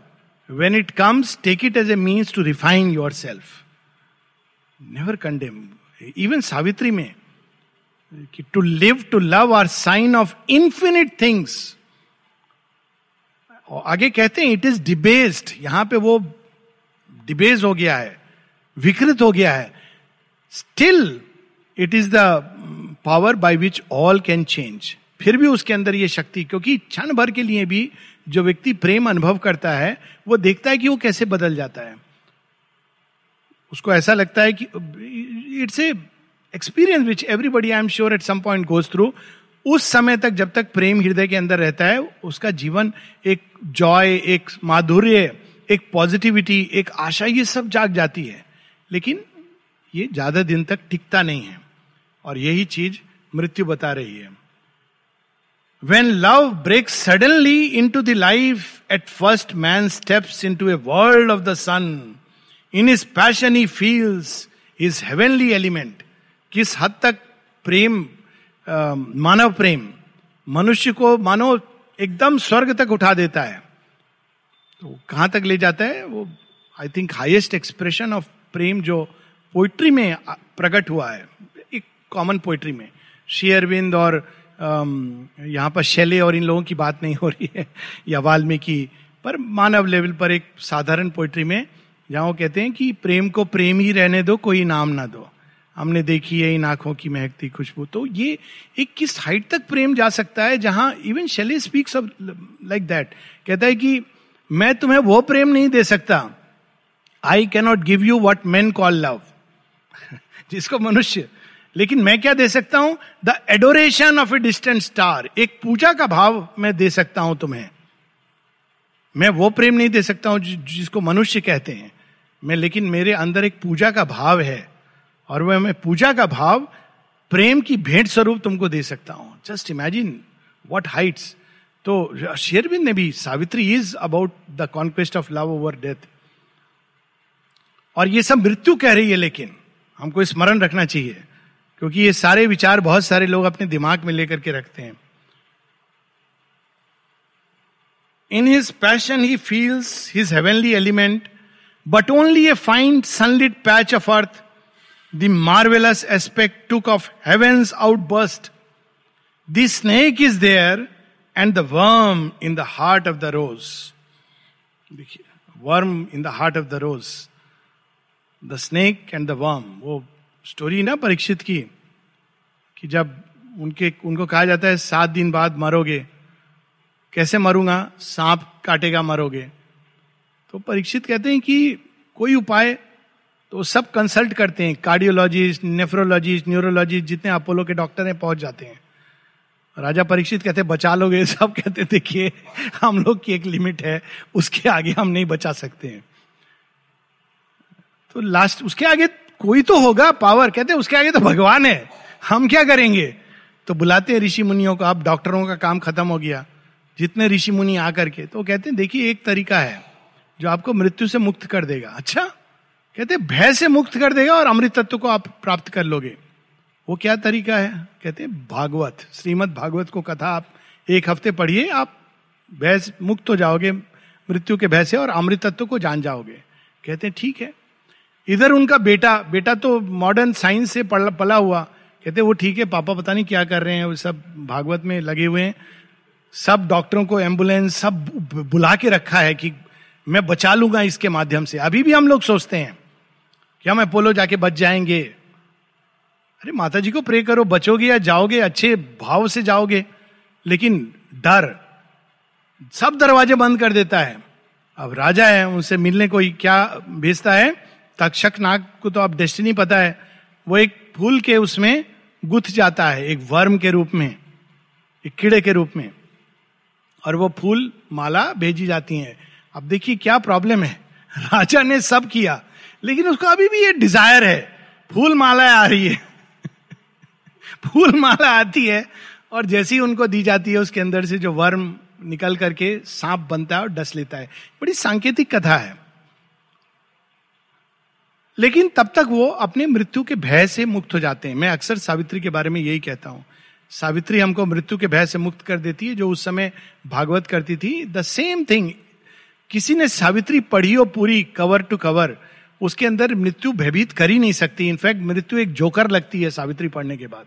when it comes take it as a means to refine yourself never condemn even Savitri में कि to live to love are sign of infinite things आगे कहते हैं इट इज़ डिबेस्ड यहाँ पे वो डिबेज हो गया है, विकृत हो गया है. Still it is the power by which all can change फिर भी उसके अंदर ये शक्ति, क्योंकि क्षण भर के लिए भी जो व्यक्ति प्रेम अनुभव करता है, वो देखता है कि वो कैसे बदल जाता है। उसको ऐसा लगता है कि it's a experience which everybody I am sure at some point goes through उस समय तक जब तक प्रेम हृदय के अंदर रहता है, उसका जीवन एक जॉय एक माधुर्य, एक पॉजिटिविटी एक आशा, ये सब जाग जाती है। लेकिन ये ज़्यादा दिन तक टिकता नहीं है। और यही चीज़ मृत्यु बता रही है। When love break suddenly into the life at first man steps into a world of the sun in his passion he feels his heavenly element किस हद तक प्रेम मानव प्रेम मनुष्य को मानो एकदम स्वर्ग तक उठा देता है? तो कहाँ तक ले जाता है? वो I think highest expression of प्रेम जो पोइट्री में प्रकट हुआ है, एक कॉमन पोइट्री में। शेयरविंद और यहाँ पर शैले और इन लोगों की बात नहीं हो रही है, *laughs* या वाल्मीकि, पर मानव लेवल पर एक साधारण पोइट्री में, जहाँ वो कहते हैं कि प्रेम को प्रेम ही रहने दो, कोई नाम ना दो। हमने देखी है इन आँखों की महकती खुशबू। तो ये एक किस हाइट तक प्रेम जा सकता है जहाँ even Shelley speaks of like that कहता है कि मैं तुम्हें वो प्रेम नहीं दे सकता। I cannot give you what man call love जिसको मनुष्य, लेकिन मैं क्या दे सकता हूँ? The adoration of a distant star एक पूजा का भाव मैं दे सकता हूँ तुम्हें। मैं वो प्रेम नहीं दे सकता हूँ जिसको मनुष्य कहते हैं। मैं, लेकिन मेरे अंदर एक पूजा का भाव है। और वह मैं पूजा का भाव प्रेम की भेंट स्वरूप तुमको दे सकता हूँ। जस्ट इमेजिन वॉट हाइट्स तो शेरविंद ने भी Savitri is about the conquest of love over death और ये सब मृत्यु कह रही है लेकिन हमको स्मरण रखना चाहिए क्योंकि ये सारे विचार बहुत सारे लोग अपने दिमाग में लेकर के रखते हैं। In his passion he feels his heavenly element but only a fine sunlit patch of earth, the marvelous aspect took of heaven's outburst. The snake is there and the worm in the heart of the rose. Worm in the heart of the rose the snake and the worm वो story ना परीक्षित की कि जब उनके, उनको कहा जाता है, सात दिन बाद मरोगे। कैसे मरूँगा? सांप काटेगा मरोगे। तो परीक्षित कहते हैं कि कोई उपाय तो सब कंसल्ट करते हैं। कार्डियोलॉजिस्ट नेफ्रोलॉजिस्ट न्यूरोलॉजिस्ट जितने अपोलो के डॉक्टर हैं, पहुँच जाते हैं। राजा परीक्षित कहते, बचा लोगे? *laughs* सब कहते, देखिए, हम लोग की एक लिमिट है, उसके आगे हम नहीं बचा सकते हैं। तो लास्ट उसके आगे कोई तो होगा पावर कहते, उसके आगे तो भगवान है, हम क्या करेंगे? तो बुलाते हैं ऋषि मुनियों को, अब डॉक्टरों का काम खत्म हो गया। जितने ऋषि मुनि आकर के तो कहते हैं, देखिए, एक तरीका है, जो आपको मृत्यु से मुक्त कर देगा। अच्छा? कहते भय से मुक्त कर देगा और अमृत तत्व को आप प्राप्त कर लोगे। वो क्या तरीका है? कहते भागवत, श्रीमद भागवत को कथा आप एक हफ़्ते पढ़िए, आप भय मुक्त हो जाओगे, मृत्यु के भय से और अमृत तत्व को जान जाओगे। कहते हैं, ठीक है। इधर उनका बेटा बेटा तो मॉडर्न साइंस से पला हुआ। कहते वो ठीक है, पापा पता नहीं क्या कर रहे हैं, वो सब भागवत में लगे हुए हैं। सब डॉक्टरों को एंबुलेंस सब बुला के रखा है कि मैं बचा लूँगा इसके माध्यम से। अभी भी हम लोग सोचते हैं। क्या मैं पोलो जाके बच जाएँगे? अरे माता जी को प्रे करो, बचोगे या जाओगे? अच्छे भाव से जाओगे, लेकिन डर सब दरवाजे बंद कर देता है। अब राजा है, उनसे मिलने कोई क्या भेजता है? तक्षक नाग को तो अब डेस्टिनी पता है। वो एक फूल के उसमें गुथ जाता है, एक वर्म के रूप में, एक कीड़े के रूप में। और वो फूल माला भेजी जाती है। अब देखिए क्या प्रॉब्लम है। *laughs* राजा ने सब किया। लेकिन उसको अभी भी ये डिज़ायर है। फूल माला आ रही है। *laughs* फूल माला आती है और जैसी उनको दी जाती है उसके अंदर से जो वर्म निकल करके सांप बनता है और डस लेता है। बड़ी सांकेतिक कथा है। लेकिन तब तक वो अपने मृत्यु के भय से मुक्त हो जाते हैं। मैं अक्सर सावित्री के बारे में यही कहता हूँ। सावित्री हमको मृत्यु के भय से मुक्त कर देती है, जो उस समय भागवत करती थी। द सेम थिंग किसी ने सावित्री पढ़ी हो पूरी कवर टू कवर उसके अंदर मृत्यु भयभीत कर ही नहीं सकती। इनफैक्ट मृत्यु एक जोकर लगती है सावित्री पढ़ने के बाद।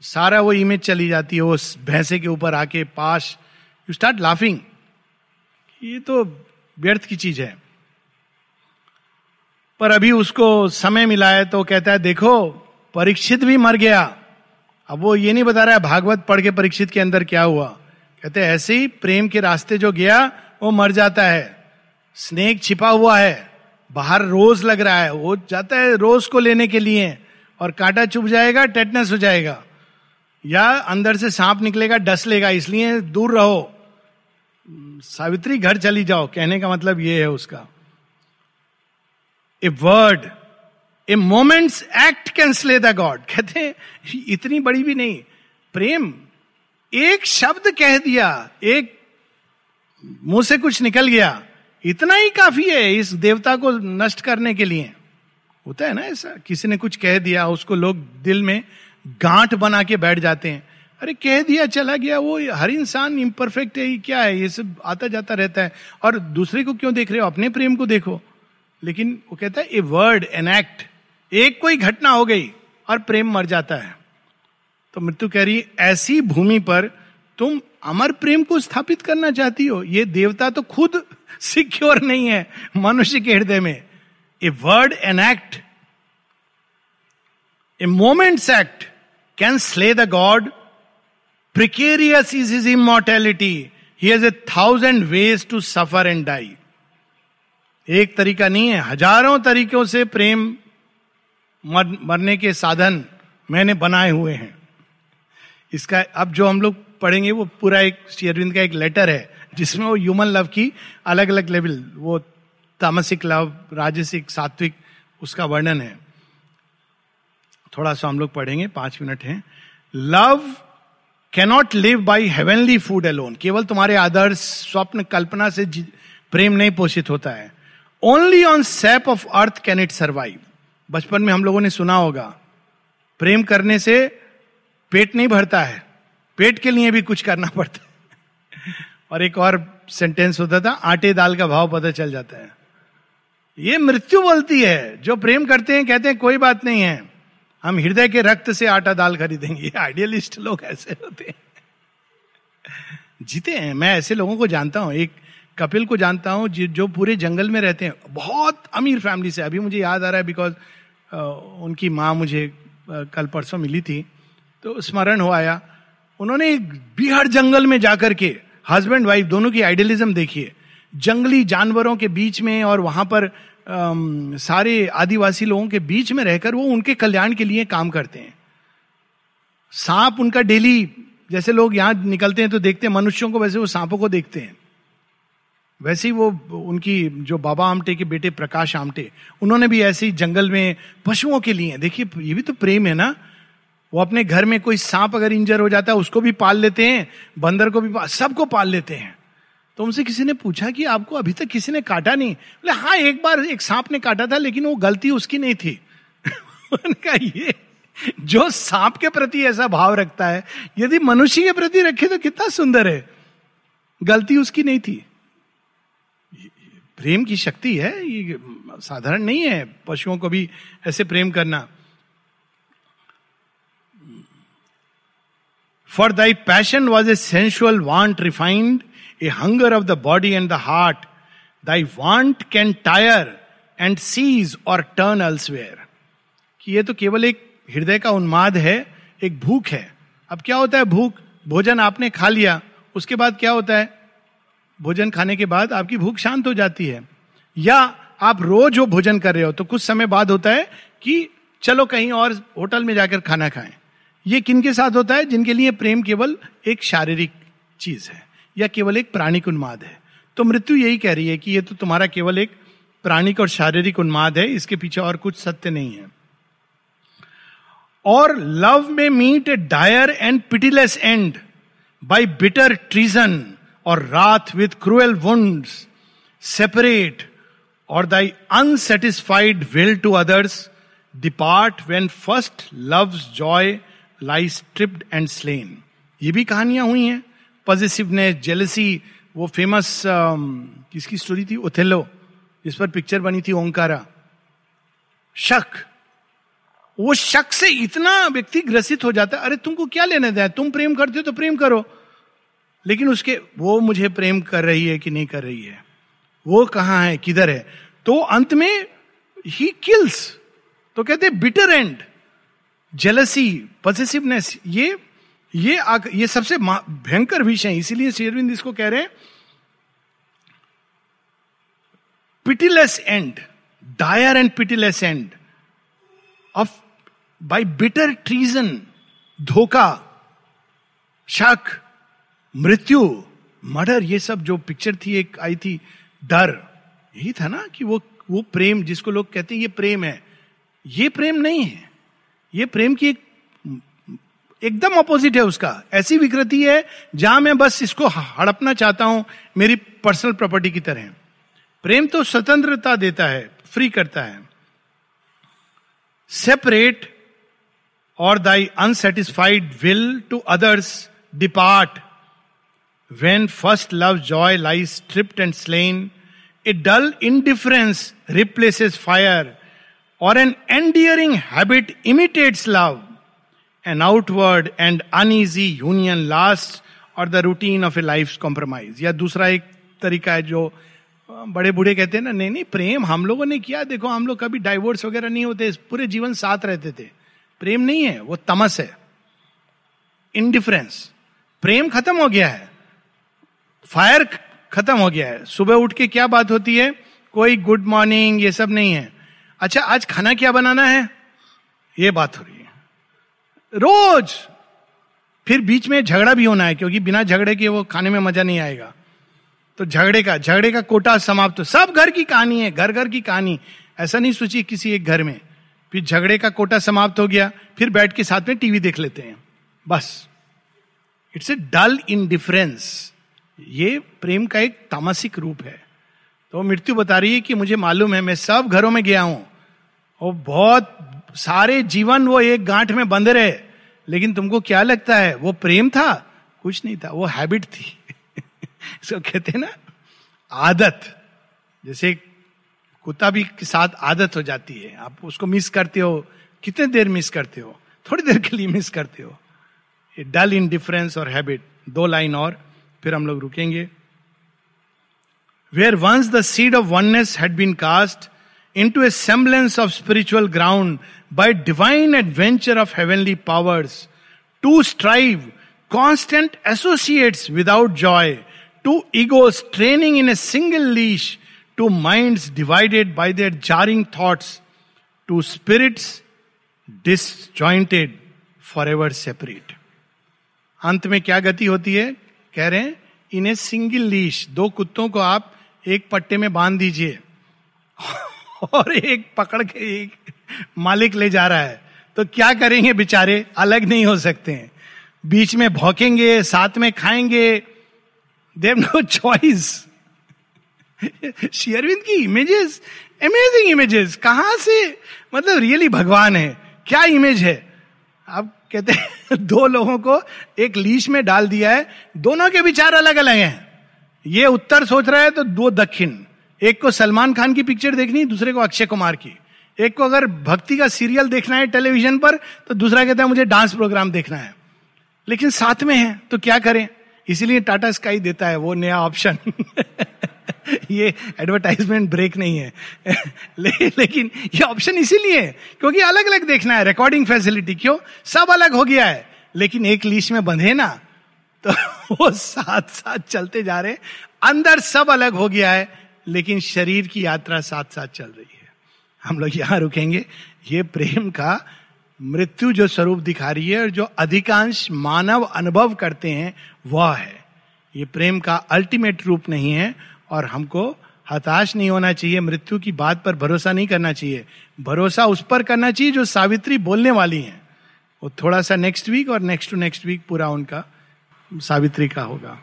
सारा वो इमेज चली जाती है उस भैंसे के ऊपर आके पास यू स्टार्ट लाफिंग ये तो व्यर्थ की चीज़ है। पर अभी उसको समय मिला है तो कहता है, देखो, परीक्षित भी मर गया। अब वो ये नहीं बता रहा है, भागवत पढ़ के परीक्षित के अंदर क्या हुआ? कहते ऐसे ही प्रेम के रास्ते जो गया, वो मर जाता है। स्नेक छिपा हुआ है। बाहर रोज लग रहा है, वो जाता है रोज को लेने के लिए, और कांटा चुभ जाएगा, टेटनेस हो जाएगा। या अंदर से सांप निकलेगा, डस लेगा, इसलिए दूर रहो। सावित्री, घर चली जाओ, कहने का मतलब ये है उसका। A word a moment's act can slay the god कहते इतनी बड़ी भी नहीं, प्रेम, एक शब्द कह दिया, एक मुँह से कुछ निकल गया इतना ही काफ़ी है इस देवता को नष्ट करने के लिए। होता है ना ऐसा? किसी ने कुछ कह दिया, उसको लोग दिल में गांठ बना के बैठ जाते हैं। अरे कह दिया, चला गया, वो हर इंसान इम्परफेक्ट है क्या है? ये सब आता जाता रहता है। और दूसरे को क्यों देख रहे हो? अपने प्रेम को देखो। लेकिन वो कहता है, ए वर्ड एन एक्ट एक कोई घटना हो गई और प्रेम मर जाता है। तो मृत्यु कह रही ऐसी भूमि पर तुम अमर प्रेम को स्थापित करना चाहती हो? ये देवता तो खुद सिक्योर नहीं है मनुष्य के हृदय में। A word an act a moment's act can slay the god. Precarious is is immortality. He has a thousand ways to suffer and die एक तरीका नहीं है हज़ारों तरीकों से प्रेम मर, मरने के साधन मैंने बनाए हुए हैं। इसका अब जो हम लोग पढ़ेंगे वो पूरा एक श्री अरविंद का एक लेटर है। जिसमें वो ह्यूमन लव की अलग अलग लेवल वो तामसिक लव राजसिक, सात्विक, उसका वर्णन है। थोड़ा सा हम लोग पढ़ेंगे, पाँच मिनट हैं। Love cannot live by heavenly food alone केवल तुम्हारे आदर्श, स्वप्न, कल्पना से प्रेम नहीं पोषित होता है। Only on sap of earth can it survive बचपन में हम लोगों ने सुना होगा, प्रेम करने से पेट नहीं भरता है। पेट के लिए भी कुछ करना पड़ता और एक और सेंटेंस होता था, आटे दाल का भाव पता चल जाता है। ये मृत्यु बोलती है। जो प्रेम करते हैं, कहते हैं, कोई बात नहीं है। हम हृदय के रक्त से आटा दाल खरीदेंगे। आइडियलिस्ट लोग ऐसे होते हैं। जीते हैं। मैं ऐसे लोगों को जानता हूँ। एक कपिल को जानता हूँ, जो पूरे जंगल में रहते हैं। बहुत अमीर फैमिली से। अभी मुझे याद आ रहा है बिकॉज़ उनकी माँ मुझे कल परसों मिली थी। तो स्मरण हो आया। उन्होंने बिहार जंगल में जाकर के हस्बैंड वाइफ दोनों की आइडियलिज्म देखिए। जंगली जानवरों के बीच में और वहाँ पर आम, सारे आदिवासी लोगों के बीच में रहकर वो उनके कल्याण के लिए काम करते हैं। सांप उनका डेली जैसे लोग यहाँ निकलते हैं तो देखते हैं मनुष्यों को वैसे वो सांपों को देखते हैं। वैसे ही वो उनकी जो बाबा आमटे के बेटे प्रकाश आमटे उन्होंने भी ऐसे ही जंगल में पशुओं के लिए देखिए ये भी तो प्रेम है ना? वो अपने घर में कोई सांप अगर इंजर हो जाता है, उसको भी पाल लेते हैं, बंदर को भी सबको पाल लेते हैं। तो उनसे किसी ने पूछा कि आपको अभी तक किसी ने काटा नहीं? बोले हाँ एक बार एक सांप ने काटा था, लेकिन वो गलती उसकी नहीं थी। *laughs* उनका ये जो सांप के प्रति ऐसा भाव रखता है, यदि मनुष्य के प्रति रखे तो कितना सुंदर है। गलती उसकी नहीं थी। प्रेम की शक्ति है, ये साधारण नहीं है पशुओं को भी ऐसे प्रेम करना। For thy passion was a sensual want refined a hunger of the body and the heart thy want can tire and cease or turn elsewhere कि ये तो केवल एक हृदय का उन्माद है, एक भूख है। अब क्या होता है भूख? भोजन आपने खा लिया, उसके बाद क्या होता है? भोजन खाने के बाद आपकी भूख शांत हो जाती है। या आप रोज वो भोजन कर रहे हो तो कुछ समय बाद होता है कि चलो कहीं और होटल में जाकर खाना खाएँ। ये किन के साथ होता है? जिनके लिए प्रेम केवल एक शारीरिक चीज़ है, या केवल एक प्राणिक उन्माद है। तो मृत्यु यही कह रही है कि ये तो तुम्हारा केवल एक प्राणिक और शारीरिक उन्माद है, इसके पीछे और कुछ सत्य नहीं है। Or love may meet a dire and pitiless end by bitter treason or wrath with cruel wound separate or thy unsatisfied will to others depart when first love joy lie stripped and slain ये भी कहानियाँ हुई हैं। Positiveness jealousy वो famous um, किसकी story थी? Othello जिस पर पिक्चर बनी थी ओंकारा। शक। वो शक से इतना व्यक्ति ग्रसित हो जाता है अरे तुमको क्या लेने दें तुम प्रेम करते हो तो प्रेम करो। लेकिन उसके वो मुझे प्रेम कर रही है कि नहीं कर रही है? वो कहाँ है? किधर है? तो अंत में ही किल्स तो कहते बिटर एंड जेलसी पॉजिटिवनेस ये ये आग, ये सबसे भयंकर विषय है। इसीलिए शेरविंद इसको कह रहे pitiless and dire and pitiless end of by bitter treason धोखा शक मृत्यु मर्डर ये सब जो पिक्चर थी एक आई थी डर। यही था ना कि वो वो प्रेम जिसको लोग कहते हैं ये प्रेम है। ये प्रेम नहीं है। ये प्रेम की एक एकदम अपोजिट है उसका। ऐसी विकृति है जहाँ मैं बस इसको हड़पना चाहता हूँ मेरी पर्सनल प्रॉपर्टी की तरह। प्रेम तो स्वतंत्रता देता है फ्री करता है। Separate or thy unsatisfied will to others depart When first love joy lies stripped and slain a dull indifference replaces fire, or an endearing habit imitates love. An outward and uneasy union lasts, और the routine of a life compromise या दूसरा एक तरीका है जो बड़े बूढ़े कहते हैं ना नहीं नहीं प्रेम हम लोगों ने किया। देखो हम लोग कभी डाइवोर्स वगैरह नहीं होते पूरे जीवन साथ रहते थे। प्रेम नहीं है वो तमस है। इनडिफरेंस प्रेम खत्म हो गया है। फायर खत्म हो गया है। सुबह उठ के क्या बात होती है? कोई गुड मॉर्निंग ये सब नहीं है। अच्छा आज खाना क्या बनाना है? ये बात हो रही है। रोज! फिर बीच में झगड़ा भी होना है, क्योंकि बिना झगड़े के वो खाने में मज़ा नहीं आएगा। तो झगड़े का झगड़े का कोटा समाप्त। सब घर की कहानी है, घर घर की कहानी। ऐसा नहीं सोचिए किसी एक घर में। फिर झगड़े का कोटा समाप्त हो गया, फिर बैठ के साथ में टीवी देख लेते हैं। बस। It's a dull in difference ये प्रेम का एक तामसिक रूप है। तो मृत्यु बता रही है कि मुझे मालूम है, मैं सब घरों में गया हूँ। और बहुत सारे जीवन वो एक गांठ में बंद रहे। लेकिन तुमको क्या लगता है, वो प्रेम था? कुछ नहीं था, वो हैबिट थी। *laughs* इसको कहते हैं ना, आदत। जैसे कुत्ता भी के साथ आदत हो जाती है। आप उसको मिस करते हो। कितने देर मिस करते हो? थोड़ी देर के लिए मिस करते हो। डल इन डिफरेंस और हैबिट दो लाइन और, फिर हम लोग रुकेंगे। where once the seed of oneness had been cast into a semblance of spiritual ground by divine adventure of heavenly powers to strive constant associates without joy to egos training in a single leash to mind divided by their jarring thoughts to spirits disjointed forever separate अंत में क्या गति होती है कह रहे हैं इन a single leash दो कुत्तों को आप एक पट्टे में बाँध दीजिए। और एक पकड़ के एक मालिक ले जा रहा है। तो क्या करेंगे बेचारे? अलग नहीं हो सकते हैं। बीच में भौकेंगे, साथ में खाएँगे। देव नो चॉइस शेयरविंद की इमेजेस अमेजिंग इमेजेस कहाँ से? मतलब रियली भगवान है। क्या इमेज है? आप कहते हैं, *laughs* दो लोगों को एक लीश में डाल दिया है। दोनों के विचार अलग अलग हैं। ये उत्तर सोच रहा है तो दो दक्षिण। एक को सलमान खान की पिक्चर देखनी दूसरे को अक्षय कुमार की। एक को अगर भक्ति का सीरियल देखना है टेलीविज़न पर तो दूसरा कहता है मुझे डांस प्रोग्राम देखना है। लेकिन साथ में है तो क्या करें? इसीलिए टाटा स्काई देता है वो नया ऑप्शन *laughs* ये एडवर्टाइजमेंट ब्रेक नहीं है। *laughs* ले, लेकिन ये ऑप्शन इसीलिए है क्योंकि अलग अलग देखना है। रिकॉर्डिंग फैसिलिटी क्यों? सब अलग हो गया है। लेकिन एक लीश में बंधे ना तो *laughs* वो साथ साथ चलते जा रहे अंदर सब अलग हो गया है, लेकिन शरीर की यात्रा साथ साथ चल रही है। हम लोग यहाँ रुकेंगे। ये प्रेम का मृत्यु जो स्वरूप दिखा रही है और जो अधिकांश मानव अनुभव करते हैं, वह है। ये प्रेम का अल्टीमेट रूप नहीं है और हमको हताश नहीं होना चाहिए। मृत्यु की बात पर भरोसा नहीं करना चाहिए। भरोसा उस पर करना चाहिए जो सावित्री बोलने वाली है। वो थोड़ा सा नेक्स्ट वीक और नेक्स्ट टू नेक्स्ट वीक पूरा उनका सावित्री का होगा।